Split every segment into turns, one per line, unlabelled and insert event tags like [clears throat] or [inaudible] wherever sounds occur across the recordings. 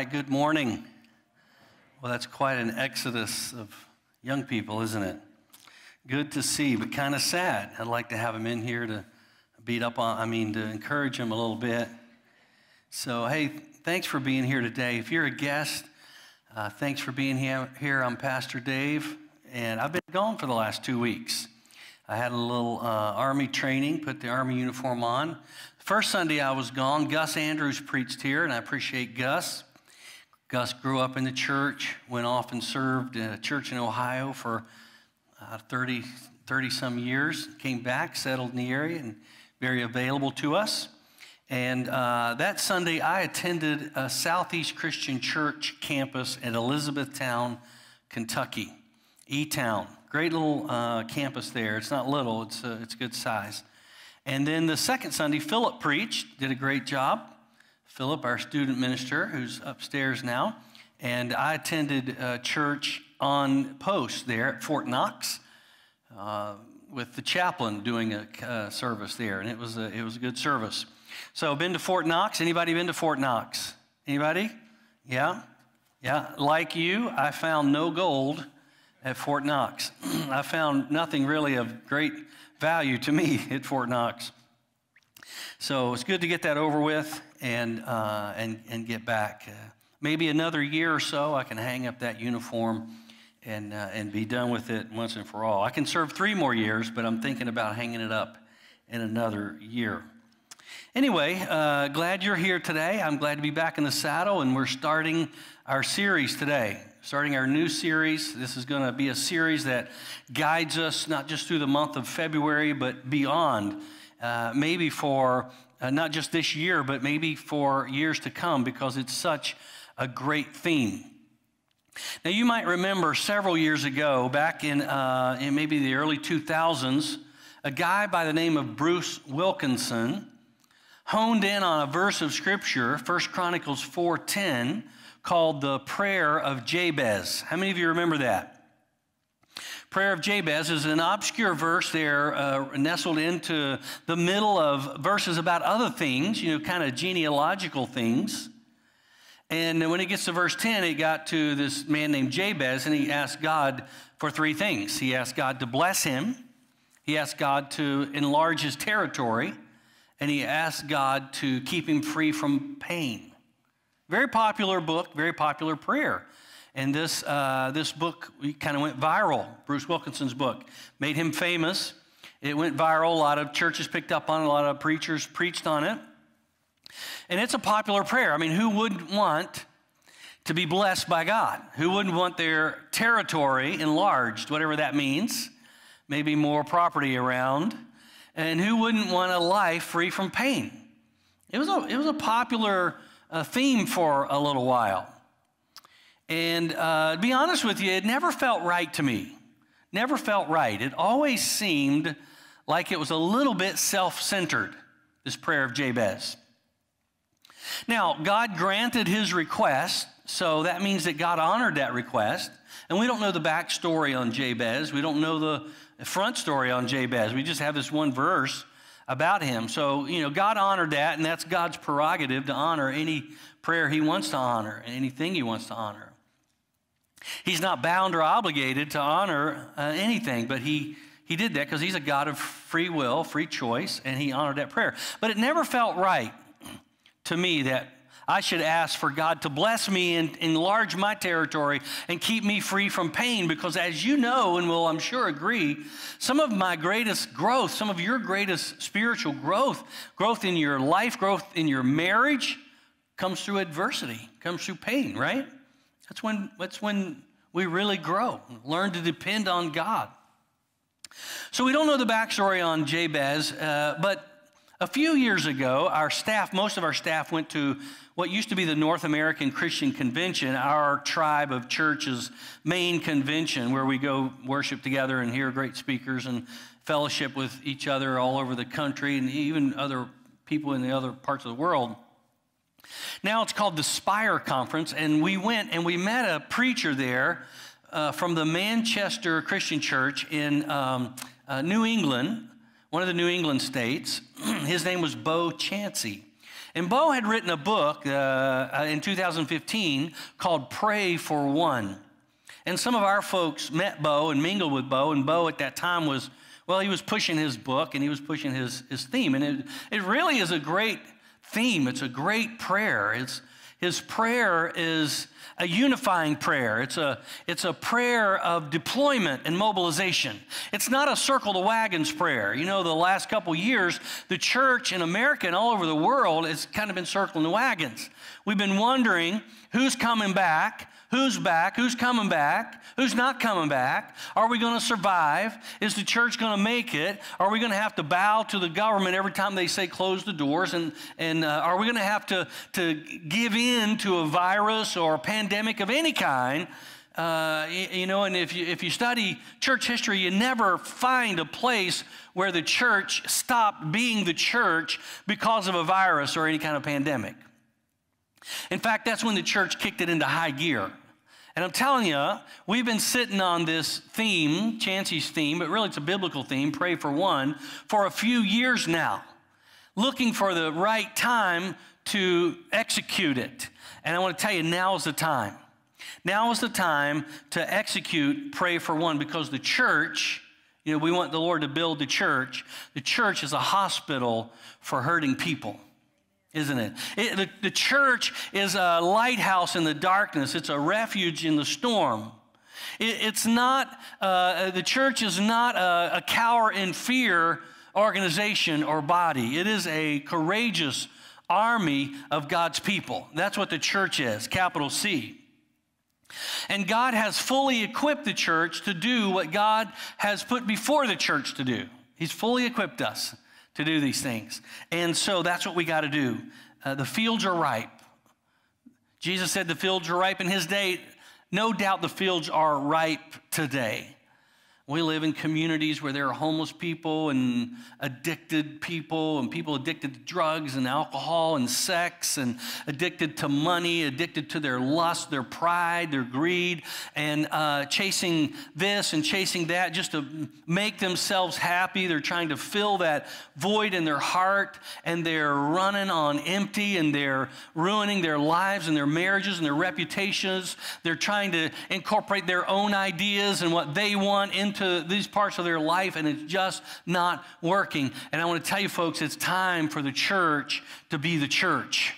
Right. Good morning. Well, that's quite an exodus of young people, isn't it? Good to see, but kind of sad. I'd like to have them in here to beat up on, I mean, to encourage them a little bit. So, hey, thanks for being here today. If you're a guest, uh, thanks for being here. here. I'm Pastor Dave, and I've been gone for the last two weeks. I had a little uh, Army training, put the Army uniform on. First Sunday I was gone, Gus Andrews preached here, and I appreciate Gus. Gus grew up in the church, went off and served in a church in Ohio for uh, 30, 30 some years, came back, settled in the area, and very available to us. And uh, that Sunday, I attended a Southeast Christian Church campus at Elizabethtown, Kentucky, E Town. Great little uh, campus there. It's not little, it's, uh, it's good size. And then the second Sunday, Philip preached, did a great job. Philip, our student minister, who's upstairs now. And I attended church on post there at Fort Knox uh, with the chaplain doing a uh, service there. And it was, a, it was a good service. So, been to Fort Knox. Anybody been to Fort Knox? Anybody? Yeah? Yeah. Like you, I found no gold at Fort Knox. [clears throat] I found nothing really of great value to me [laughs] at Fort Knox. So it's good to get that over with and, uh, and, and get back. Uh, maybe another year or so, I can hang up that uniform and, uh, and be done with it once and for all. I can serve three more years, but I'm thinking about hanging it up in another year. Anyway, uh, glad you're here today. I'm glad to be back in the saddle, and we're starting our series today starting our new series. This is going to be a series that guides us not just through the month of February, but beyond, uh, maybe for uh, not just this year, but maybe for years to come, because it's such a great theme. Now, you might remember several years ago, back in, uh, in maybe the early 2000s, a guy by the name of Bruce Wilkinson honed in on a verse of Scripture, 1 Chronicles 4.10, called the Prayer of Jabez. How many of you remember that? Prayer of Jabez is an obscure verse there, uh, nestled into the middle of verses about other things, you know, kind of genealogical things. And when it gets to verse 10, it got to this man named Jabez, and he asked God for three things. He asked God to bless him, he asked God to enlarge his territory, and he asked God to keep him free from pain. Very popular book, very popular prayer. And this, uh, this book kind of went viral. Bruce Wilkinson's book made him famous. It went viral. A lot of churches picked up on it, a lot of preachers preached on it. And it's a popular prayer. I mean, who wouldn't want to be blessed by God? Who wouldn't want their territory enlarged, whatever that means? Maybe more property around. And who wouldn't want a life free from pain? It was a, it was a popular a theme for a little while. And uh, to be honest with you, it never felt right to me. Never felt right. It always seemed like it was a little bit self centered, this prayer of Jabez. Now, God granted his request, so that means that God honored that request. And we don't know the backstory on Jabez. We don't know the front story on Jabez. We just have this one verse about him. So, you know, God honored that, and that's God's prerogative to honor any prayer he wants to honor, and anything he wants to honor. He's not bound or obligated to honor uh, anything, but he, he did that because he's a God of free will, free choice, and he honored that prayer. But it never felt right to me that I should ask for God to bless me and enlarge my territory and keep me free from pain because, as you know, and will I'm sure agree, some of my greatest growth, some of your greatest spiritual growth, growth in your life, growth in your marriage, comes through adversity, comes through pain, right? That's when, that's when we really grow, learn to depend on God. So we don't know the backstory on Jabez, uh, but a few years ago, our staff, most of our staff went to what used to be the North American Christian Convention, our tribe of churches' main convention, where we go worship together and hear great speakers and fellowship with each other all over the country and even other people in the other parts of the world. Now it's called the Spire Conference, and we went and we met a preacher there uh, from the Manchester Christian Church in um, uh, New England, one of the New England states. [clears throat] His name was Bo Chancey. And Bo had written a book uh, in 2015 called Pray for One. And some of our folks met Bo and mingled with Bo, and Bo at that time was, well, he was pushing his book and he was pushing his, his theme. And it, it really is a great theme. It's a great prayer. It's, his prayer is a unifying prayer. It's a, it's a prayer of deployment and mobilization. It's not a circle the wagons prayer. You know, the last couple years, the church in America and all over the world has kind of been circling the wagons. We've been wondering who's coming back, Who's back? Who's coming back? Who's not coming back? Are we going to survive? Is the church going to make it? Are we going to have to bow to the government every time they say close the doors? And, and uh, are we going to have to, to give in to a virus or a pandemic of any kind? Uh, you, you know, and if you, if you study church history, you never find a place where the church stopped being the church because of a virus or any kind of pandemic. In fact, that's when the church kicked it into high gear. And I'm telling you, we've been sitting on this theme, Chancey's theme, but really it's a biblical theme, pray for one, for a few years now, looking for the right time to execute it. And I want to tell you, now is the time. Now is the time to execute Pray for One because the church, you know, we want the Lord to build the church. The church is a hospital for hurting people isn't it? it the, the, church is a lighthouse in the darkness, it's a refuge in the storm. It, it's not, uh, the church is not a, a cower in fear organization or body, it is a courageous army of God's people. That's what the church is, capital C. And God has fully equipped the church to do what God has put before the church to do. He's fully equipped us to do these things. And so that's what we got to do. Uh, the fields are ripe. Jesus said the fields are ripe in his day. No doubt the fields are ripe today. We live in communities where there are homeless people and addicted people and people addicted to drugs and alcohol and sex and addicted to money, addicted to their lust, their pride, their greed, and uh, chasing this and chasing that just to make themselves happy. They're trying to fill that void in their heart and they're running on empty and they're ruining their lives and their marriages and their reputations. They're trying to incorporate their own ideas and what they want into to these parts of their life and it's just not working. And I want to tell you, folks, it's time for the church to be the church.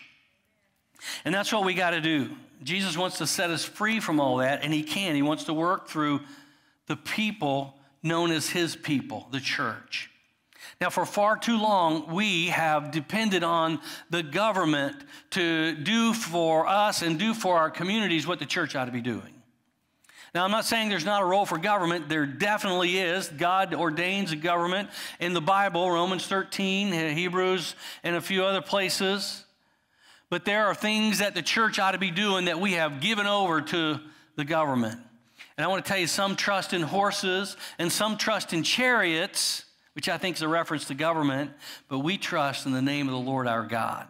And that's what we got to do. Jesus wants to set us free from all that, and He can. He wants to work through the people known as His people, the church. Now, for far too long, we have depended on the government to do for us and do for our communities what the church ought to be doing. Now, I'm not saying there's not a role for government. There definitely is. God ordains a government in the Bible, Romans 13, Hebrews, and a few other places. But there are things that the church ought to be doing that we have given over to the government. And I want to tell you some trust in horses and some trust in chariots, which I think is a reference to government, but we trust in the name of the Lord our God.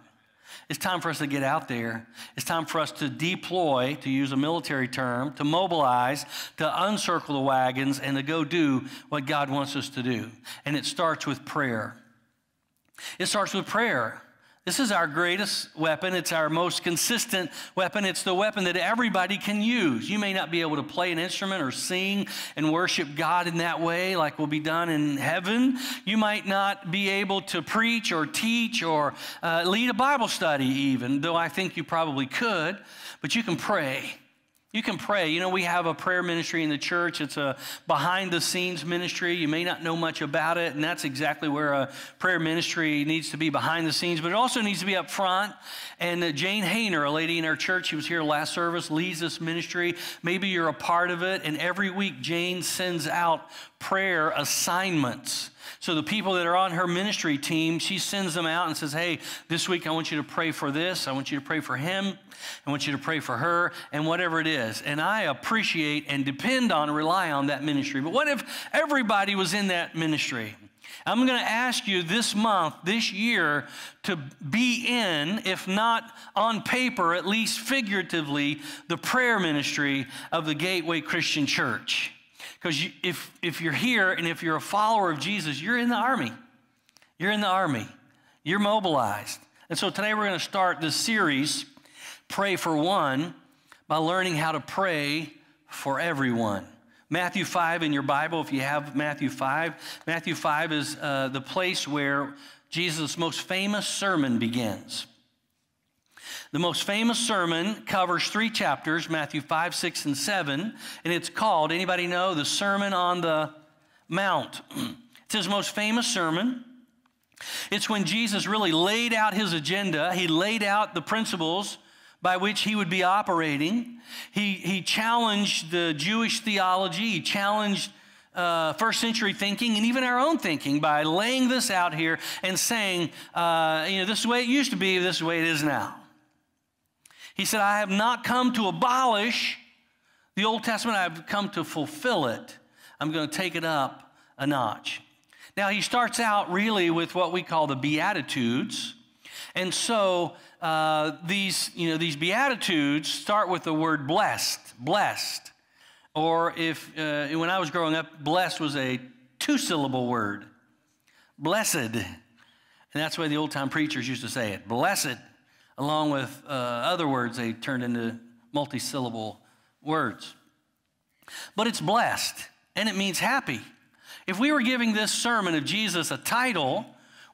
It's time for us to get out there. It's time for us to deploy, to use a military term, to mobilize, to uncircle the wagons, and to go do what God wants us to do. And it starts with prayer. It starts with prayer. This is our greatest weapon. It's our most consistent weapon. It's the weapon that everybody can use. You may not be able to play an instrument or sing and worship God in that way, like will be done in heaven. You might not be able to preach or teach or uh, lead a Bible study, even, though I think you probably could, but you can pray. You can pray. You know, we have a prayer ministry in the church. It's a behind the scenes ministry. You may not know much about it, and that's exactly where a prayer ministry needs to be behind the scenes, but it also needs to be up front. And uh, Jane Hayner, a lady in our church, she was here last service, leads this ministry. Maybe you're a part of it, and every week Jane sends out prayer assignments. So the people that are on her ministry team, she sends them out and says, Hey, this week I want you to pray for this. I want you to pray for him. I want you to pray for her and whatever it is. And I appreciate and depend on and rely on that ministry. But what if everybody was in that ministry? I'm going to ask you this month, this year, to be in, if not on paper, at least figuratively, the prayer ministry of the Gateway Christian Church. Because if, if you're here and if you're a follower of Jesus, you're in the army. You're in the army. You're mobilized. And so today we're going to start this series, Pray for One, by learning how to pray for everyone. Matthew 5 in your Bible, if you have Matthew 5, Matthew 5 is uh, the place where Jesus' most famous sermon begins. The most famous sermon covers three chapters, Matthew 5, 6, and 7, and it's called, anybody know, the Sermon on the Mount. [clears throat] it's his most famous sermon. It's when Jesus really laid out his agenda. He laid out the principles by which he would be operating. He, he challenged the Jewish theology, he challenged uh, first century thinking and even our own thinking by laying this out here and saying, uh, you know, this is the way it used to be, this is the way it is now. He said, I have not come to abolish the Old Testament, I've come to fulfill it. I'm going to take it up a notch. Now, he starts out really with what we call the Beatitudes. And so uh, these, you know, these Beatitudes start with the word blessed, blessed. Or if, uh, when I was growing up, blessed was a two syllable word, blessed. And that's why the old time preachers used to say it, blessed, along with uh, other words they turned into multi syllable words. But it's blessed, and it means happy. If we were giving this sermon of Jesus a title,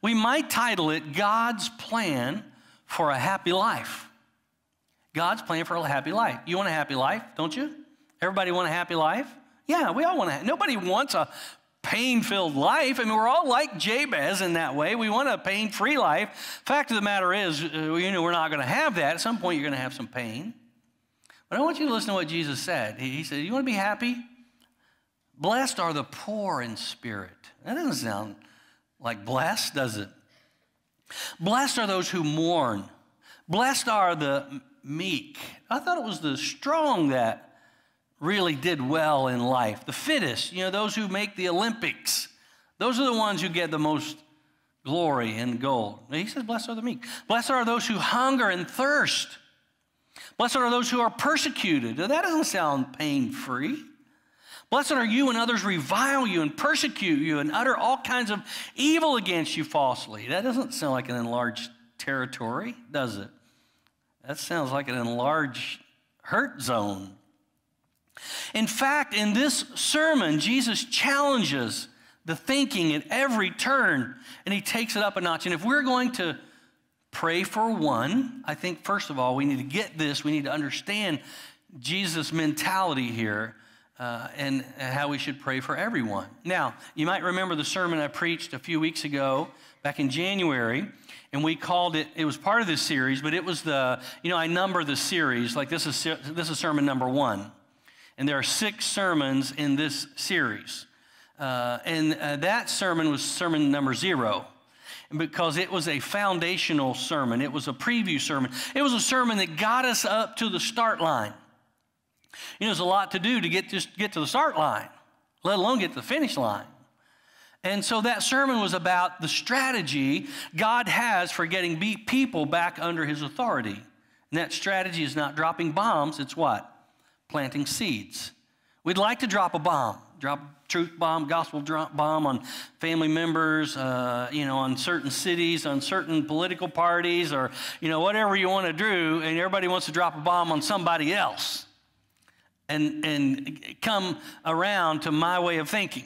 we might title it God's Plan for a Happy Life. God's plan for a happy life. You want a happy life, don't you? Everybody want a happy life? Yeah, we all want to. Nobody wants a pain filled life. I mean, we're all like Jabez in that way. We want a pain free life. Fact of the matter is, uh, you know, we're not going to have that. At some point, you're going to have some pain. But I want you to listen to what Jesus said. He said, You want to be happy? Blessed are the poor in spirit. That doesn't sound like blessed, does it? Blessed are those who mourn. Blessed are the meek. I thought it was the strong that really did well in life. The fittest, you know, those who make the Olympics. Those are the ones who get the most glory and gold. He says, Blessed are the meek. Blessed are those who hunger and thirst. Blessed are those who are persecuted. Now, that doesn't sound pain free. Blessed are you when others revile you and persecute you and utter all kinds of evil against you falsely. That doesn't sound like an enlarged territory, does it? That sounds like an enlarged hurt zone. In fact, in this sermon, Jesus challenges the thinking at every turn and he takes it up a notch. And if we're going to pray for one, I think first of all, we need to get this, we need to understand Jesus' mentality here uh, and how we should pray for everyone. Now, you might remember the sermon I preached a few weeks ago, back in January, and we called it, it was part of this series, but it was the, you know, I number the series, like this is, this is sermon number one. And there are six sermons in this series. Uh, and uh, that sermon was sermon number zero because it was a foundational sermon. It was a preview sermon. It was a sermon that got us up to the start line. You know, there's a lot to do to get, just get to the start line, let alone get to the finish line. And so that sermon was about the strategy God has for getting people back under his authority. And that strategy is not dropping bombs, it's what? Planting seeds. We'd like to drop a bomb, drop truth bomb, gospel bomb on family members, uh, you know, on certain cities, on certain political parties, or, you know, whatever you want to do, and everybody wants to drop a bomb on somebody else and, and come around to my way of thinking.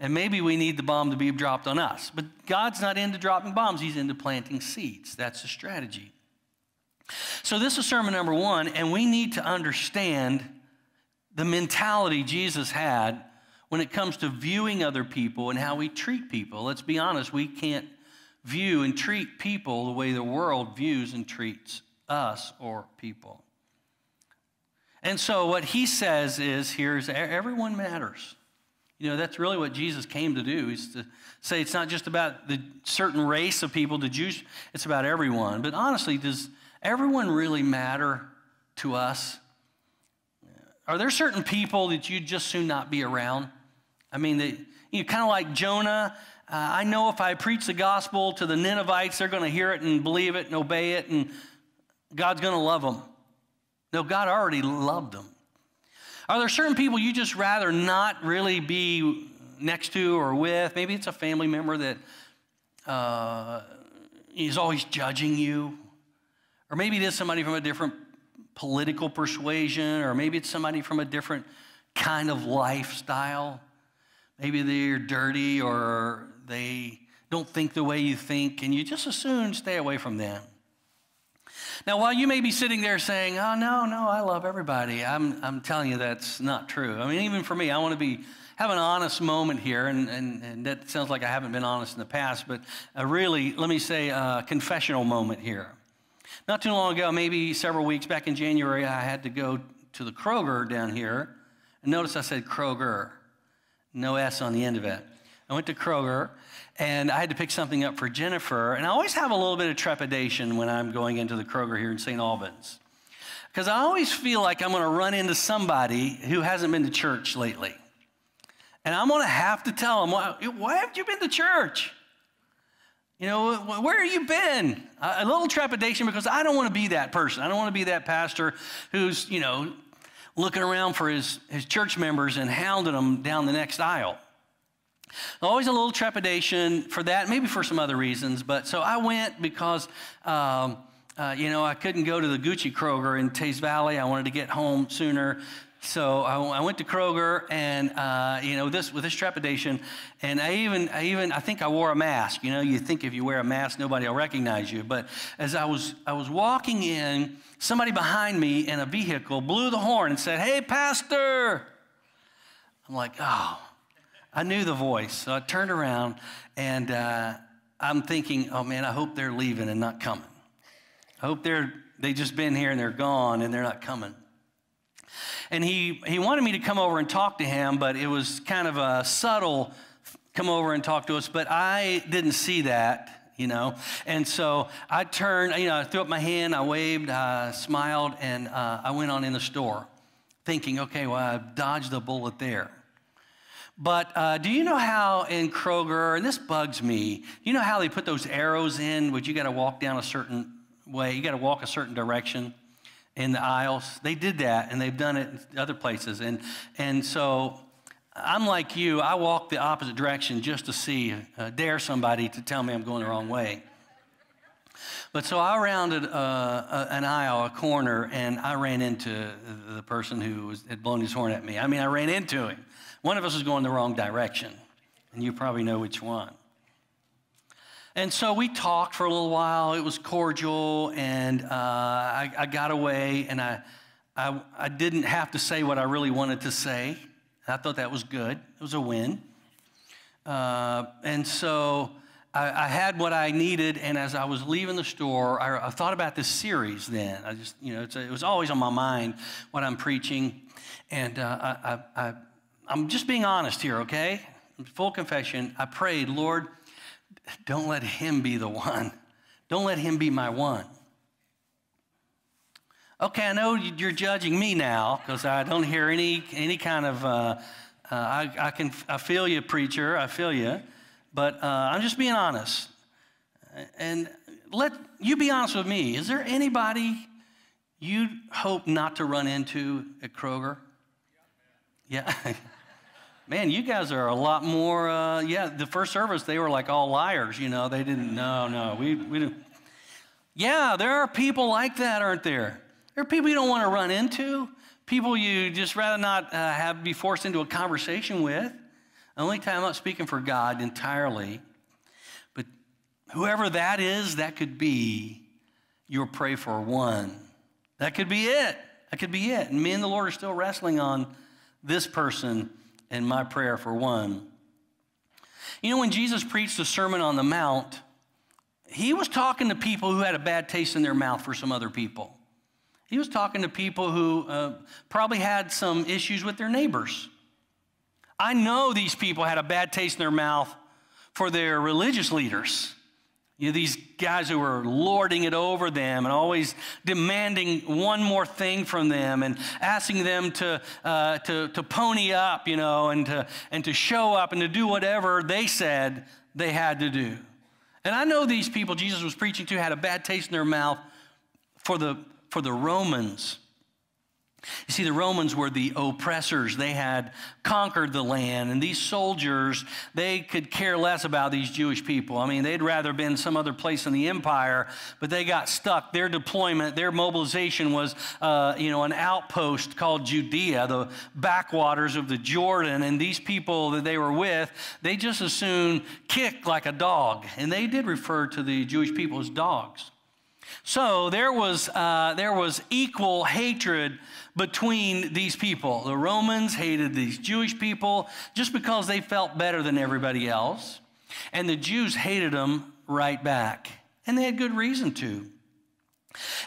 And maybe we need the bomb to be dropped on us. But God's not into dropping bombs, He's into planting seeds. That's the strategy. So, this is sermon number one, and we need to understand the mentality Jesus had when it comes to viewing other people and how we treat people. Let's be honest, we can't view and treat people the way the world views and treats us or people. And so what he says is here is everyone matters. You know, that's really what Jesus came to do, is to say it's not just about the certain race of people, the Jews, it's about everyone. But honestly, does everyone really matter to us? Are there certain people that you'd just soon not be around? I mean, they, you know, kind of like Jonah. Uh, I know if I preach the gospel to the Ninevites, they're going to hear it and believe it and obey it, and God's going to love them. No, God already loved them. Are there certain people you just rather not really be next to or with? Maybe it's a family member that, uh, is always judging you. Or maybe it is somebody from a different political persuasion, or maybe it's somebody from a different kind of lifestyle. Maybe they're dirty or they don't think the way you think, and you just as soon stay away from them. Now, while you may be sitting there saying, Oh, no, no, I love everybody, I'm, I'm telling you that's not true. I mean, even for me, I want to be have an honest moment here, and, and, and that sounds like I haven't been honest in the past, but really, let me say, a confessional moment here. Not too long ago, maybe several weeks back in January, I had to go to the Kroger down here. And notice I said Kroger, no S on the end of it. I went to Kroger and I had to pick something up for Jennifer. And I always have a little bit of trepidation when I'm going into the Kroger here in St. Albans. Because I always feel like I'm going to run into somebody who hasn't been to church lately. And I'm going to have to tell them, why, why haven't you been to church? You know, where have you been? A little trepidation because I don't want to be that person. I don't want to be that pastor who's, you know, looking around for his, his church members and hounding them down the next aisle. Always a little trepidation for that, maybe for some other reasons. But so I went because, um, uh, you know, I couldn't go to the Gucci Kroger in Teays Valley. I wanted to get home sooner. So I, I went to Kroger, and uh, you know, this with this trepidation, and I even, I even, I think I wore a mask. You know, you think if you wear a mask, nobody will recognize you. But as I was, I was walking in, somebody behind me in a vehicle blew the horn and said, "Hey, pastor!" I'm like, oh, I knew the voice. So I turned around and uh, I'm thinking, oh man, I hope they're leaving and not coming. I hope they're, they just been here and they're gone and they're not coming. And he, he wanted me to come over and talk to him, but it was kind of a subtle come over and talk to us, but I didn't see that, you know. And so I turned, you know, I threw up my hand, I waved, I smiled, and uh, I went on in the store thinking, okay, well, I dodged a bullet there. But uh, do you know how in Kroger, and this bugs me, you know how they put those arrows in, which you got to walk down a certain way, you got to walk a certain direction in the aisles? They did that, and they've done it in other places. And, and so I'm like you, I walk the opposite direction just to see, uh, dare somebody to tell me I'm going the wrong way. But so I rounded uh, an aisle, a corner, and I ran into the person who was, had blown his horn at me. I mean, I ran into him. One of us was going the wrong direction, and you probably know which one. And so we talked for a little while. It was cordial, and uh, I, I, got away, and I, I, I, didn't have to say what I really wanted to say. I thought that was good. It was a win. Uh, and so I, I, had what I needed, and as I was leaving the store, I, I thought about this series then. I just, you know, it was always on my mind what I'm preaching. And uh, I, I'm just being honest here, okay? Full confession. I prayed, Lord, don't let him be the one. Don't let him be my one. Okay, I know you're judging me now because I don't hear any any kind of. Uh, uh, I, I can I feel you, preacher. I feel you, but uh, I'm just being honest. And let you be honest with me. Is there anybody you hope not to run into at Kroger? Yeah. [laughs] man, you guys are a lot more, uh, yeah, the first service, they were like all liars, you know, they didn't, no, no, we, we didn't. Yeah, there are people like that, aren't there? There are people you don't want to run into, people you just rather not uh, have be forced into a conversation with. Only time I'm not speaking for God entirely, but whoever that is, that could be your pray for one. That could be it. That could be it. And me and the Lord are still wrestling on this person and my prayer for one. You know, when Jesus preached the Sermon on the Mount, he was talking to people who had a bad taste in their mouth for some other people. He was talking to people who uh, probably had some issues with their neighbors. I know these people had a bad taste in their mouth for their religious leaders. You know, these guys who were lording it over them and always demanding one more thing from them and asking them to, uh, to, to pony up, you know, and to, and to show up and to do whatever they said they had to do. And I know these people Jesus was preaching to had a bad taste in their mouth for the, for the Romans. You see, the Romans were the oppressors. They had conquered the land, and these soldiers, they could care less about these Jewish people. I mean, they'd rather been some other place in the empire, but they got stuck. Their deployment, their mobilization was, uh, you know, an outpost called Judea, the backwaters of the Jordan, and these people that they were with, they just as soon kick like a dog, and they did refer to the Jewish people as dogs. So there was, uh, there was equal hatred between these people. The Romans hated these Jewish people just because they felt better than everybody else. And the Jews hated them right back. And they had good reason to.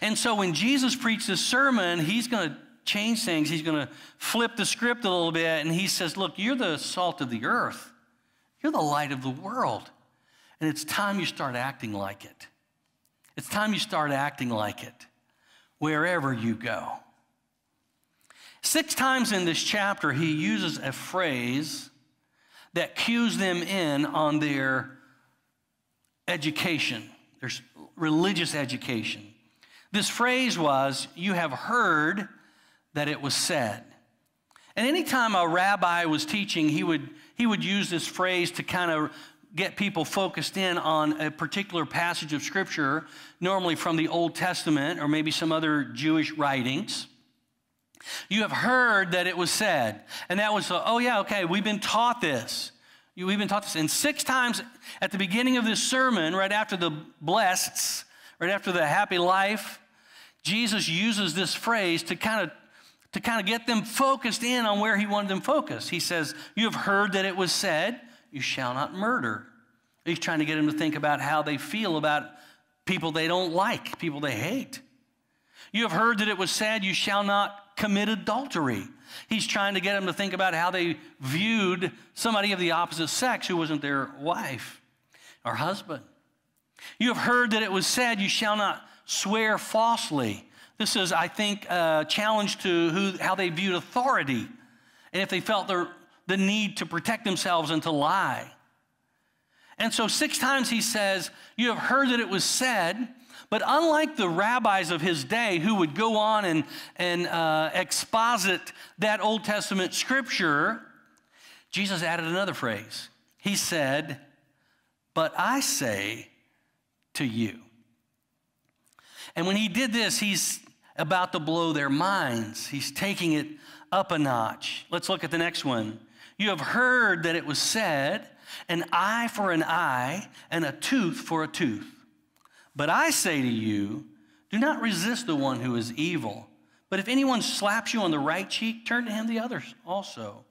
And so when Jesus preached this sermon, he's going to change things. He's going to flip the script a little bit. And he says, Look, you're the salt of the earth, you're the light of the world. And it's time you start acting like it. It's time you start acting like it wherever you go. Six times in this chapter, he uses a phrase that cues them in on their education, their religious education. This phrase was, You have heard that it was said. And anytime a rabbi was teaching, he would, he would use this phrase to kind of get people focused in on a particular passage of Scripture, normally from the Old Testament or maybe some other Jewish writings. You have heard that it was said. And that was, oh, yeah, okay, we've been taught this. We've been taught this. And six times at the beginning of this sermon, right after the blessed, right after the happy life, Jesus uses this phrase to kind of to kind of get them focused in on where he wanted them focused. He says, You have heard that it was said, You shall not murder. He's trying to get them to think about how they feel about people they don't like, people they hate. You have heard that it was said, You shall not commit adultery. He's trying to get them to think about how they viewed somebody of the opposite sex who wasn't their wife or husband. You have heard that it was said, You shall not swear falsely. This is, I think, a challenge to who, how they viewed authority and if they felt the, the need to protect themselves and to lie. And so, six times he says, You have heard that it was said, but unlike the rabbis of his day who would go on and, and uh, exposit that Old Testament scripture, Jesus added another phrase. He said, But I say to you. And when he did this, he's about to blow their minds. He's taking it up a notch. Let's look at the next one. You have heard that it was said, an eye for an eye and a tooth for a tooth. But I say to you, do not resist the one who is evil. But if anyone slaps you on the right cheek, turn to him the other also.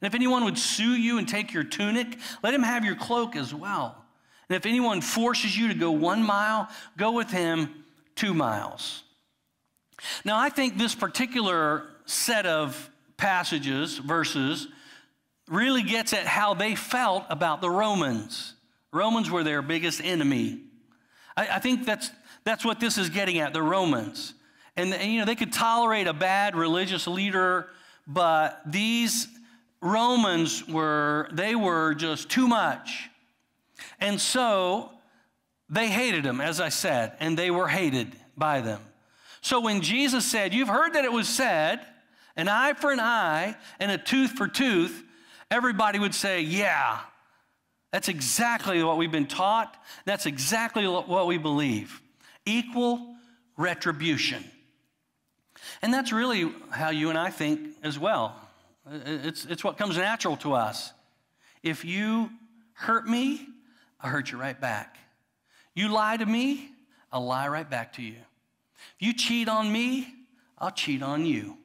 And if anyone would sue you and take your tunic, let him have your cloak as well. And if anyone forces you to go one mile, go with him two miles. Now, I think this particular set of passages, verses, really gets at how they felt about the Romans. Romans were their biggest enemy. I, I think that's, that's what this is getting at, the Romans. And, and, you know, they could tolerate a bad religious leader, but these Romans were, they were just too much. And so they hated them, as I said, and they were hated by them. So when Jesus said, You've heard that it was said, an eye for an eye and a tooth for tooth, everybody would say, Yeah, that's exactly what we've been taught. That's exactly what we believe equal retribution. And that's really how you and I think as well. It's, it's what comes natural to us. If you hurt me, I hurt you right back. You lie to me, I'll lie right back to you. If you cheat on me, I'll cheat on you.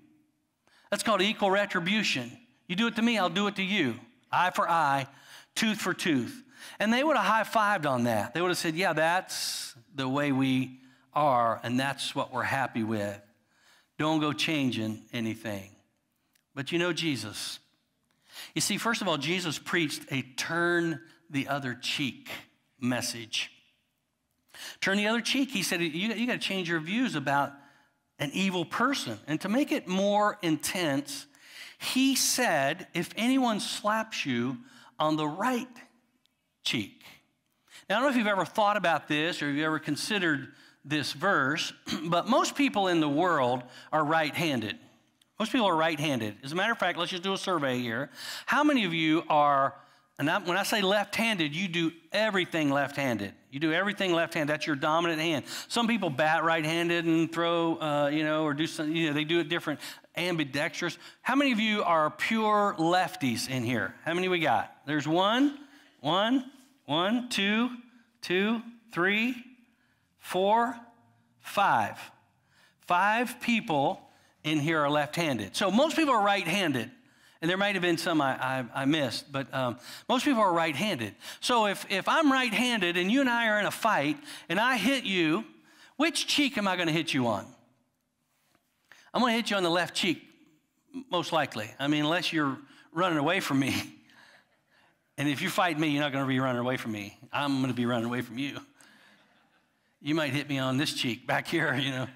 That's called equal retribution. You do it to me, I'll do it to you. Eye for eye, tooth for tooth. And they would have high fived on that. They would have said, Yeah, that's the way we are, and that's what we're happy with. Don't go changing anything. But you know Jesus. You see, first of all, Jesus preached a turn the other cheek message. Turn the other cheek. He said, You, you got to change your views about an evil person. And to make it more intense, he said, If anyone slaps you on the right cheek. Now, I don't know if you've ever thought about this or you've ever considered this verse, [clears throat] but most people in the world are right handed, Most people are right handed. As a matter of fact, let's just do a survey here. How many of you are, and I, when I say left handed, you do everything left handed? You do everything left handed. That's your dominant hand. Some people bat right handed and throw, uh, you know, or do something, you know, they do it different, ambidextrous. How many of you are pure lefties in here? How many we got? There's one, one, one, two, two, three, four, five. Five people in here are left handed. So most people are right handed. And there might have been some I, I, I missed, but um, most people are right handed. So if, if I'm right handed and you and I are in a fight and I hit you, which cheek am I going to hit you on? I'm going to hit you on the left cheek, most likely. I mean, unless you're running away from me. [laughs] And if you fight me, you're not going to be running away from me. I'm going to be running away from you. You might hit me on this cheek back here, you know.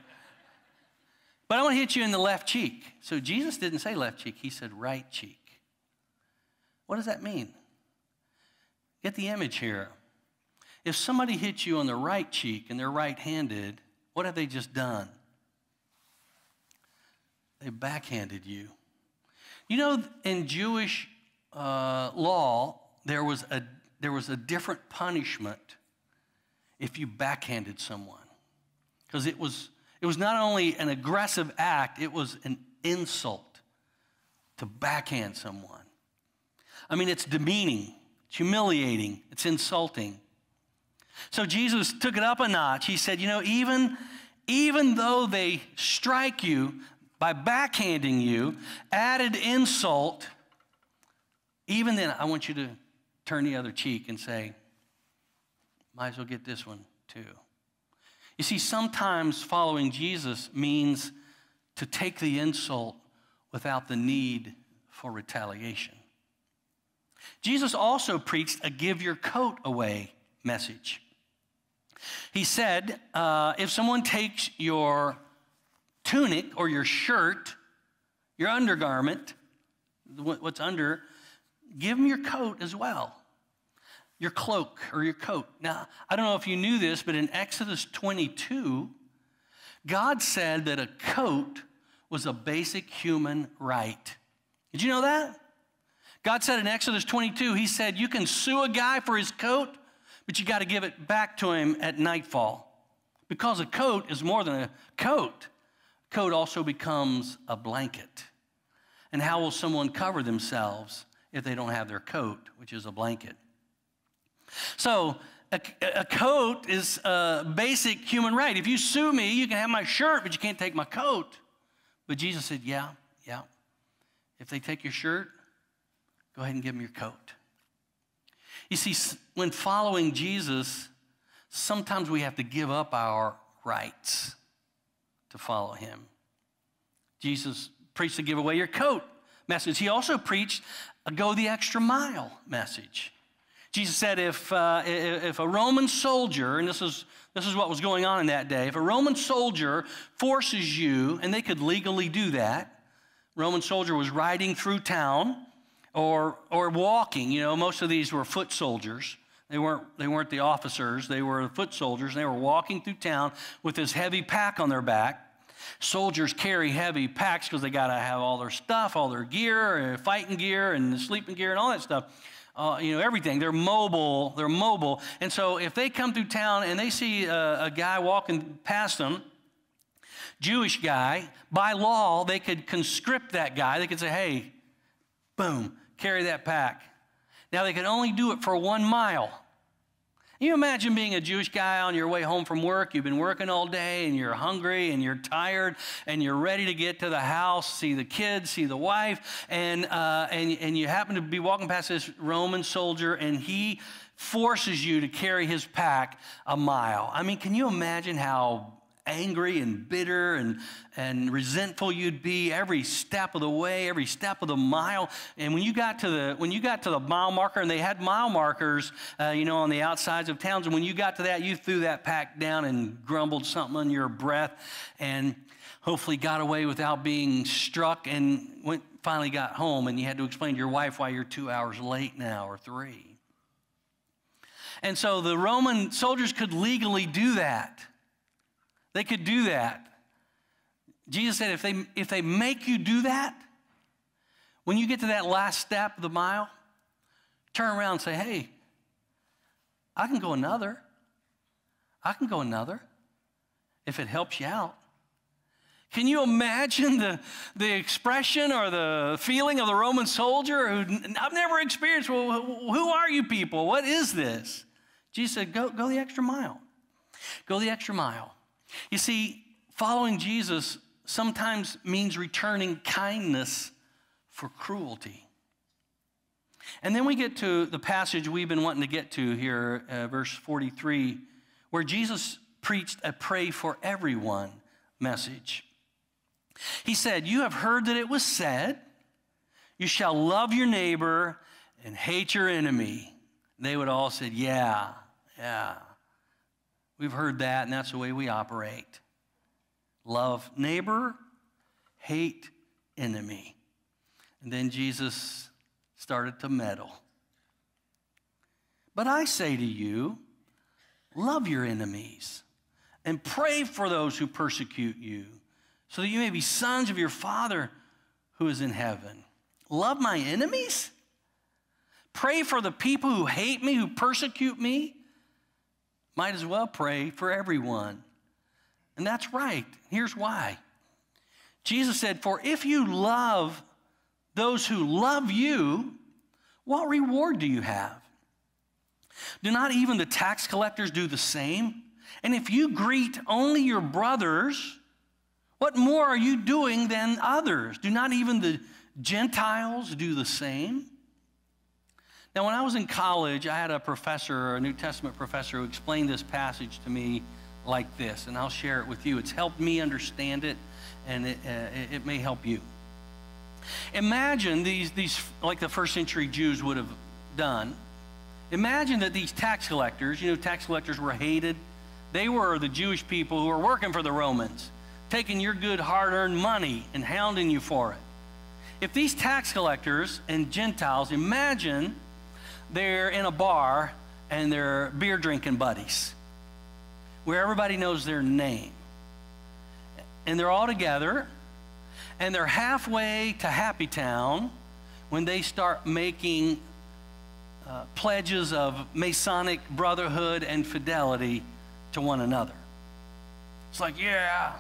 But I want to hit you in the left cheek. So Jesus didn't say left cheek, he said right cheek. What does that mean? Get the image here. If somebody hits you on the right cheek and they're right handed, what have they just done? They backhanded you. You know, in Jewish uh, law, there was, a, there was a different punishment if you backhanded someone. Because it was, it was not only an aggressive act, it was an insult to backhand someone. I mean, it's demeaning, it's humiliating, it's insulting. So Jesus took it up a notch. He said, You know, even, even though they strike you by backhanding you, added insult, even then, I want you to turn the other cheek and say, might as well get this one too. You see, sometimes following Jesus means to take the insult without the need for retaliation. Jesus also preached a give your coat away message. He said, uh, if someone takes your tunic or your shirt, your undergarment, what's under, give them your coat as well your cloak or your coat. Now, I don't know if you knew this, but in Exodus 22, God said that a coat was a basic human right. Did you know that? God said in Exodus 22, He said, You can sue a guy for his coat, but you got to give it back to him at nightfall. Because a coat is more than a coat, coat also becomes a blanket. And how will someone cover themselves if they don't have their coat, which is a blanket? So, a, a, coat is a basic human right. If you sue me, you can have my shirt, but you can't take my coat. But Jesus said, Yeah, yeah. If they take your shirt, go ahead and give them your coat. You see, when following Jesus, sometimes we have to give up our rights to follow him. Jesus preached the give away your coat message. He also preached a go the extra mile message. Jesus said if, uh, if a Roman soldier, and this is, this is what was going on in that day, if a Roman soldier forces you, and they could legally do that, Roman soldier was riding through town or, or walking, you know, most of these were foot soldiers. They weren't, they weren't the officers, they were foot soldiers. And they were walking through town with this heavy pack on their back. Soldiers carry heavy packs because they got to have all their stuff, all their gear, fighting gear, and sleeping gear, and all that stuff uh, you know, everything. They're mobile. They're mobile. And so if they come through town and they see a, a guy walking past them, Jewish guy, by law, they could conscript that guy. They could say, hey, boom, carry that pack. Now, they could only do it for one mile. You imagine being a Jewish guy on your way home from work? You've been working all day and you're hungry and you're tired and you're ready to get to the house, see the kids, see the wife, and, uh, and, and you happen to be walking past this Roman soldier and he forces you to carry his pack a mile. I mean, can you imagine how angry and bitter and, and resentful you'd be every step of the way, every step of the mile. And when you got to the when you got to the mile marker, and they had mile markers, uh, you know, on the outsides of towns, and when you got to that, you threw that pack down and grumbled something under your breath, and hopefully got away without being struck, and went finally got home, and you had to explain to your wife why you're two hours late now or three. And so the Roman soldiers could legally do that. They could do that. Jesus said, if they, if they make you do that, when you get to that last step of the mile, turn around and say, hey, I can go another. I can go another if it helps you out. Can you imagine the, the expression or the feeling of the Roman soldier who I've never experienced? Well, who are you people? What is this? Jesus said, go, go the extra mile. Go the extra mile. You see, following Jesus sometimes means returning kindness for cruelty. And then we get to the passage we've been wanting to get to here, uh, verse 43, where Jesus preached a pray for everyone message. He said, You have heard that it was said, You shall love your neighbor and hate your enemy. They would all said, Yeah, yeah. We've heard that, and that's the way we operate. Love neighbor, hate enemy. And then Jesus started to meddle. But I say to you, love your enemies and pray for those who persecute you, so that you may be sons of your Father who is in heaven. Love my enemies? Pray for the people who hate me, who persecute me? Might as well pray for everyone. And that's right. Here's why. Jesus said, For if you love those who love you, what reward do you have? Do not even the tax collectors do the same? And if you greet only your brothers, what more are you doing than others? Do not even the Gentiles do the same? Now, when I was in college, I had a professor, a New Testament professor, who explained this passage to me like this, and I'll share it with you. It's helped me understand it, and it, uh, it may help you. Imagine these, these, like the first century Jews would have done. Imagine that these tax collectors, you know, tax collectors were hated. They were the Jewish people who were working for the Romans, taking your good hard earned money and hounding you for it. If these tax collectors and Gentiles, imagine they're in a bar and they're beer drinking buddies where everybody knows their name. And they're all together and they're halfway to Happy Town when they start making uh, pledges of Masonic brotherhood and fidelity to one another. It's like, yeah,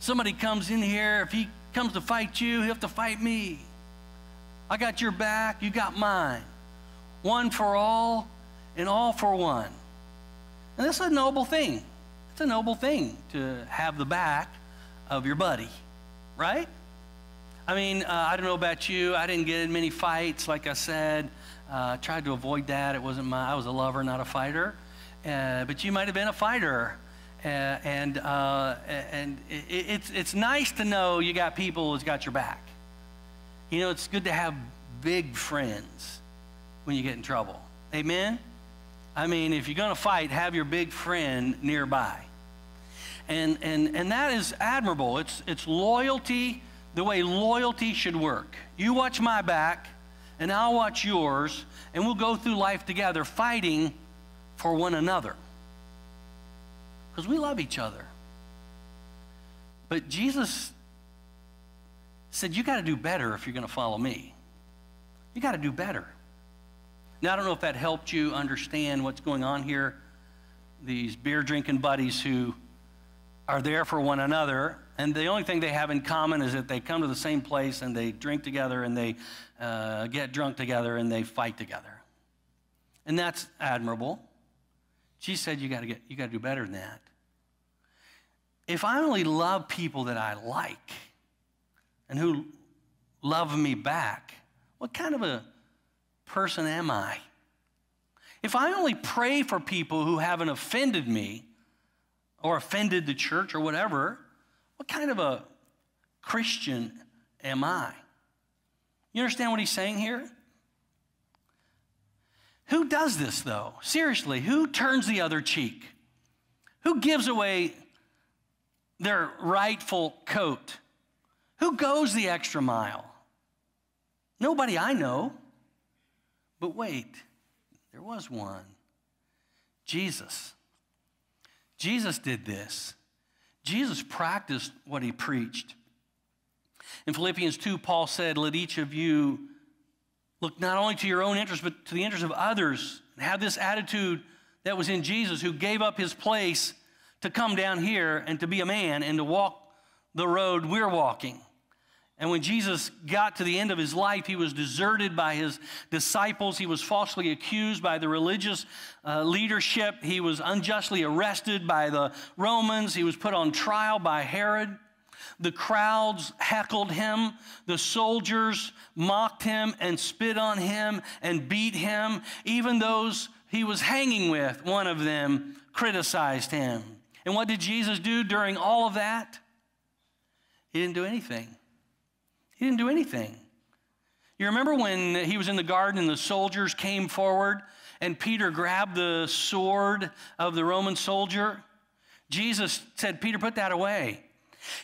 somebody comes in here, if he comes to fight you, he'll have to fight me. I got your back, you got mine. One for all, and all for one. And that's a noble thing. It's a noble thing to have the back of your buddy, right? I mean, uh, I don't know about you. I didn't get in many fights, like I said. Uh, tried to avoid that. It wasn't my. I was a lover, not a fighter. Uh, but you might have been a fighter, uh, and uh, and it, it's it's nice to know you got people who's got your back. You know, it's good to have big friends when you get in trouble. Amen? I mean, if you're going to fight, have your big friend nearby. And, and, and that is admirable. It's, it's loyalty the way loyalty should work. You watch my back, and I'll watch yours, and we'll go through life together fighting for one another. Because we love each other. But Jesus said, You got to do better if you're going to follow me. You got to do better. Now, I don't know if that helped you understand what's going on here. These beer drinking buddies who are there for one another, and the only thing they have in common is that they come to the same place and they drink together and they uh, get drunk together and they fight together. And that's admirable. She said, You got to get, you got to do better than that. If I only love people that I like, and who love me back, what kind of a person am I? If I only pray for people who haven't offended me or offended the church or whatever, what kind of a Christian am I? You understand what he's saying here? Who does this though? Seriously, who turns the other cheek? Who gives away their rightful coat? Who goes the extra mile? Nobody I know. But wait, there was one Jesus. Jesus did this. Jesus practiced what he preached. In Philippians 2, Paul said, Let each of you look not only to your own interest, but to the interest of others, and have this attitude that was in Jesus, who gave up his place to come down here and to be a man and to walk the road we're walking. And when Jesus got to the end of his life, he was deserted by his disciples. He was falsely accused by the religious uh, leadership. He was unjustly arrested by the Romans. He was put on trial by Herod. The crowds heckled him. The soldiers mocked him and spit on him and beat him. Even those he was hanging with, one of them criticized him. And what did Jesus do during all of that? He didn't do anything. He didn't do anything. You remember when he was in the garden and the soldiers came forward and Peter grabbed the sword of the Roman soldier? Jesus said, Peter, put that away.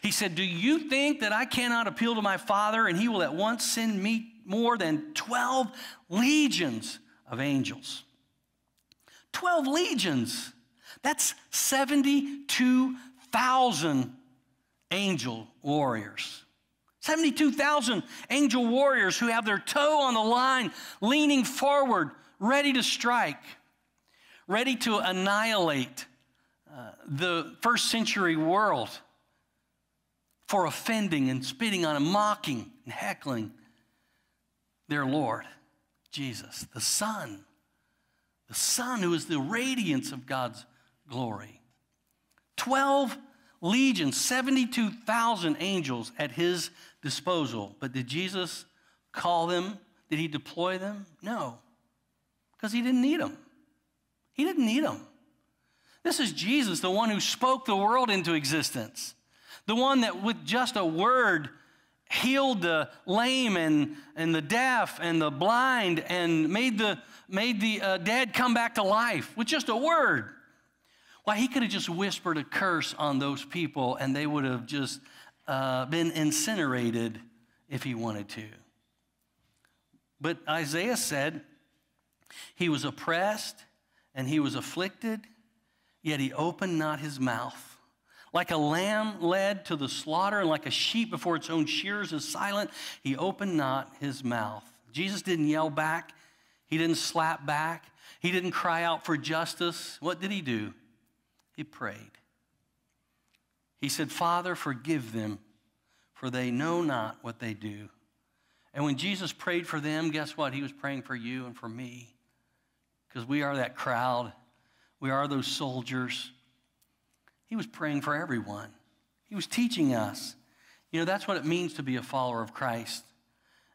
He said, Do you think that I cannot appeal to my Father and he will at once send me more than 12 legions of angels? 12 legions. That's 72,000 angel warriors. 72,000 angel warriors who have their toe on the line, leaning forward, ready to strike, ready to annihilate uh, the first century world for offending and spitting on and mocking and heckling their Lord, Jesus, the Son, the Son who is the radiance of God's glory. 12 legions, 72,000 angels at his disposal. But did Jesus call them? Did he deploy them? No, because he didn't need them. He didn't need them. This is Jesus, the one who spoke the world into existence, the one that with just a word healed the lame and, and the deaf and the blind and made the, made the uh, dead come back to life with just a word. Why, he could have just whispered a curse on those people and they would have just uh, been incinerated if he wanted to. But Isaiah said he was oppressed and he was afflicted, yet he opened not his mouth. Like a lamb led to the slaughter, and like a sheep before its own shears is silent, he opened not his mouth. Jesus didn't yell back, he didn't slap back, he didn't cry out for justice. What did he do? He prayed. He said, Father, forgive them, for they know not what they do. And when Jesus prayed for them, guess what? He was praying for you and for me. Because we are that crowd, we are those soldiers. He was praying for everyone, He was teaching us. You know, that's what it means to be a follower of Christ.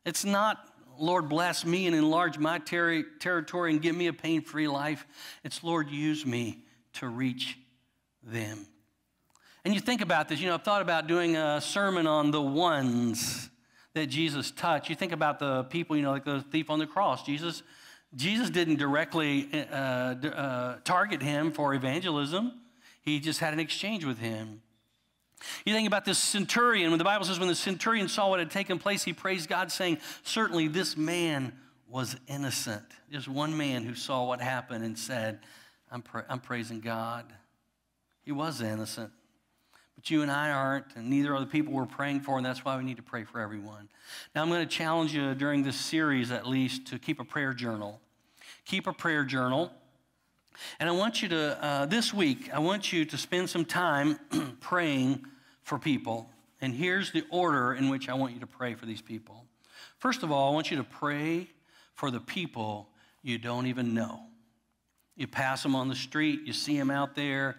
It's not, Lord, bless me and enlarge my ter- territory and give me a pain free life. It's, Lord, use me to reach them. And you think about this, you know, I've thought about doing a sermon on the ones that Jesus touched. You think about the people, you know, like the thief on the cross. Jesus, Jesus didn't directly uh, uh, target him for evangelism. He just had an exchange with him. You think about this centurion, when the Bible says when the centurion saw what had taken place, he praised God, saying, Certainly this man was innocent. There's one man who saw what happened and said, I'm, pra- I'm praising God. He was innocent. But you and I aren't, and neither are the people we're praying for, and that's why we need to pray for everyone. Now, I'm going to challenge you during this series, at least, to keep a prayer journal. Keep a prayer journal. And I want you to, uh, this week, I want you to spend some time [clears throat] praying for people. And here's the order in which I want you to pray for these people. First of all, I want you to pray for the people you don't even know. You pass them on the street, you see them out there,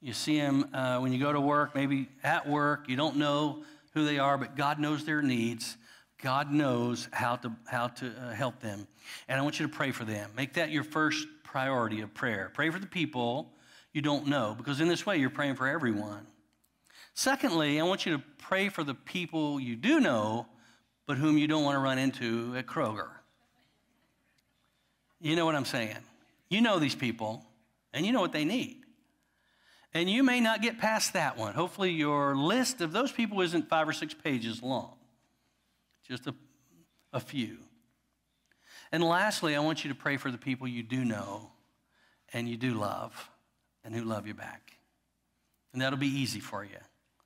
you see them uh, when you go to work, maybe at work, you don't know who they are, but God knows their needs. God knows how to, how to uh, help them. And I want you to pray for them. Make that your first priority of prayer. Pray for the people you don't know, because in this way, you're praying for everyone. Secondly, I want you to pray for the people you do know, but whom you don't want to run into at Kroger. You know what I'm saying? You know these people, and you know what they need. And you may not get past that one. Hopefully, your list of those people isn't five or six pages long, just a, a few. And lastly, I want you to pray for the people you do know and you do love and who love you back. And that'll be easy for you.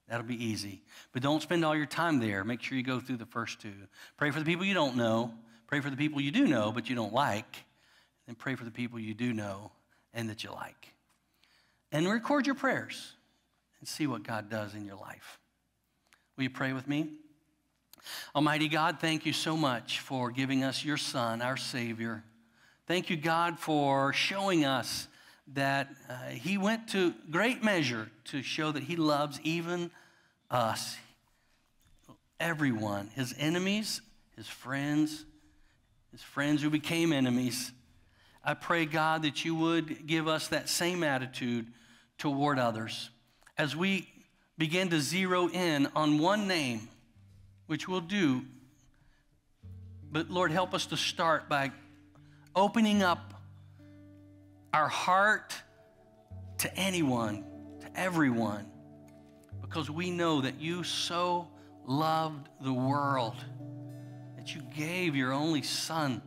That'll be easy. But don't spend all your time there. Make sure you go through the first two. Pray for the people you don't know. Pray for the people you do know, but you don't like. And pray for the people you do know and that you like. And record your prayers and see what God does in your life. Will you pray with me? Almighty God, thank you so much for giving us your Son, our Savior. Thank you, God, for showing us that uh, He went to great measure to show that He loves even us, everyone, His enemies, His friends, His friends who became enemies. I pray, God, that you would give us that same attitude toward others as we begin to zero in on one name, which we'll do. But Lord, help us to start by opening up our heart to anyone, to everyone, because we know that you so loved the world that you gave your only Son,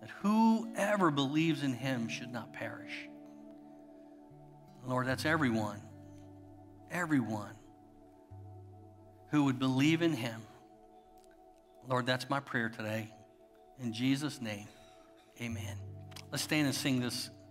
that whoever believes in him should not perish. Lord, that's everyone, everyone who would believe in him. Lord, that's my prayer today. In Jesus' name, amen. Let's stand and sing this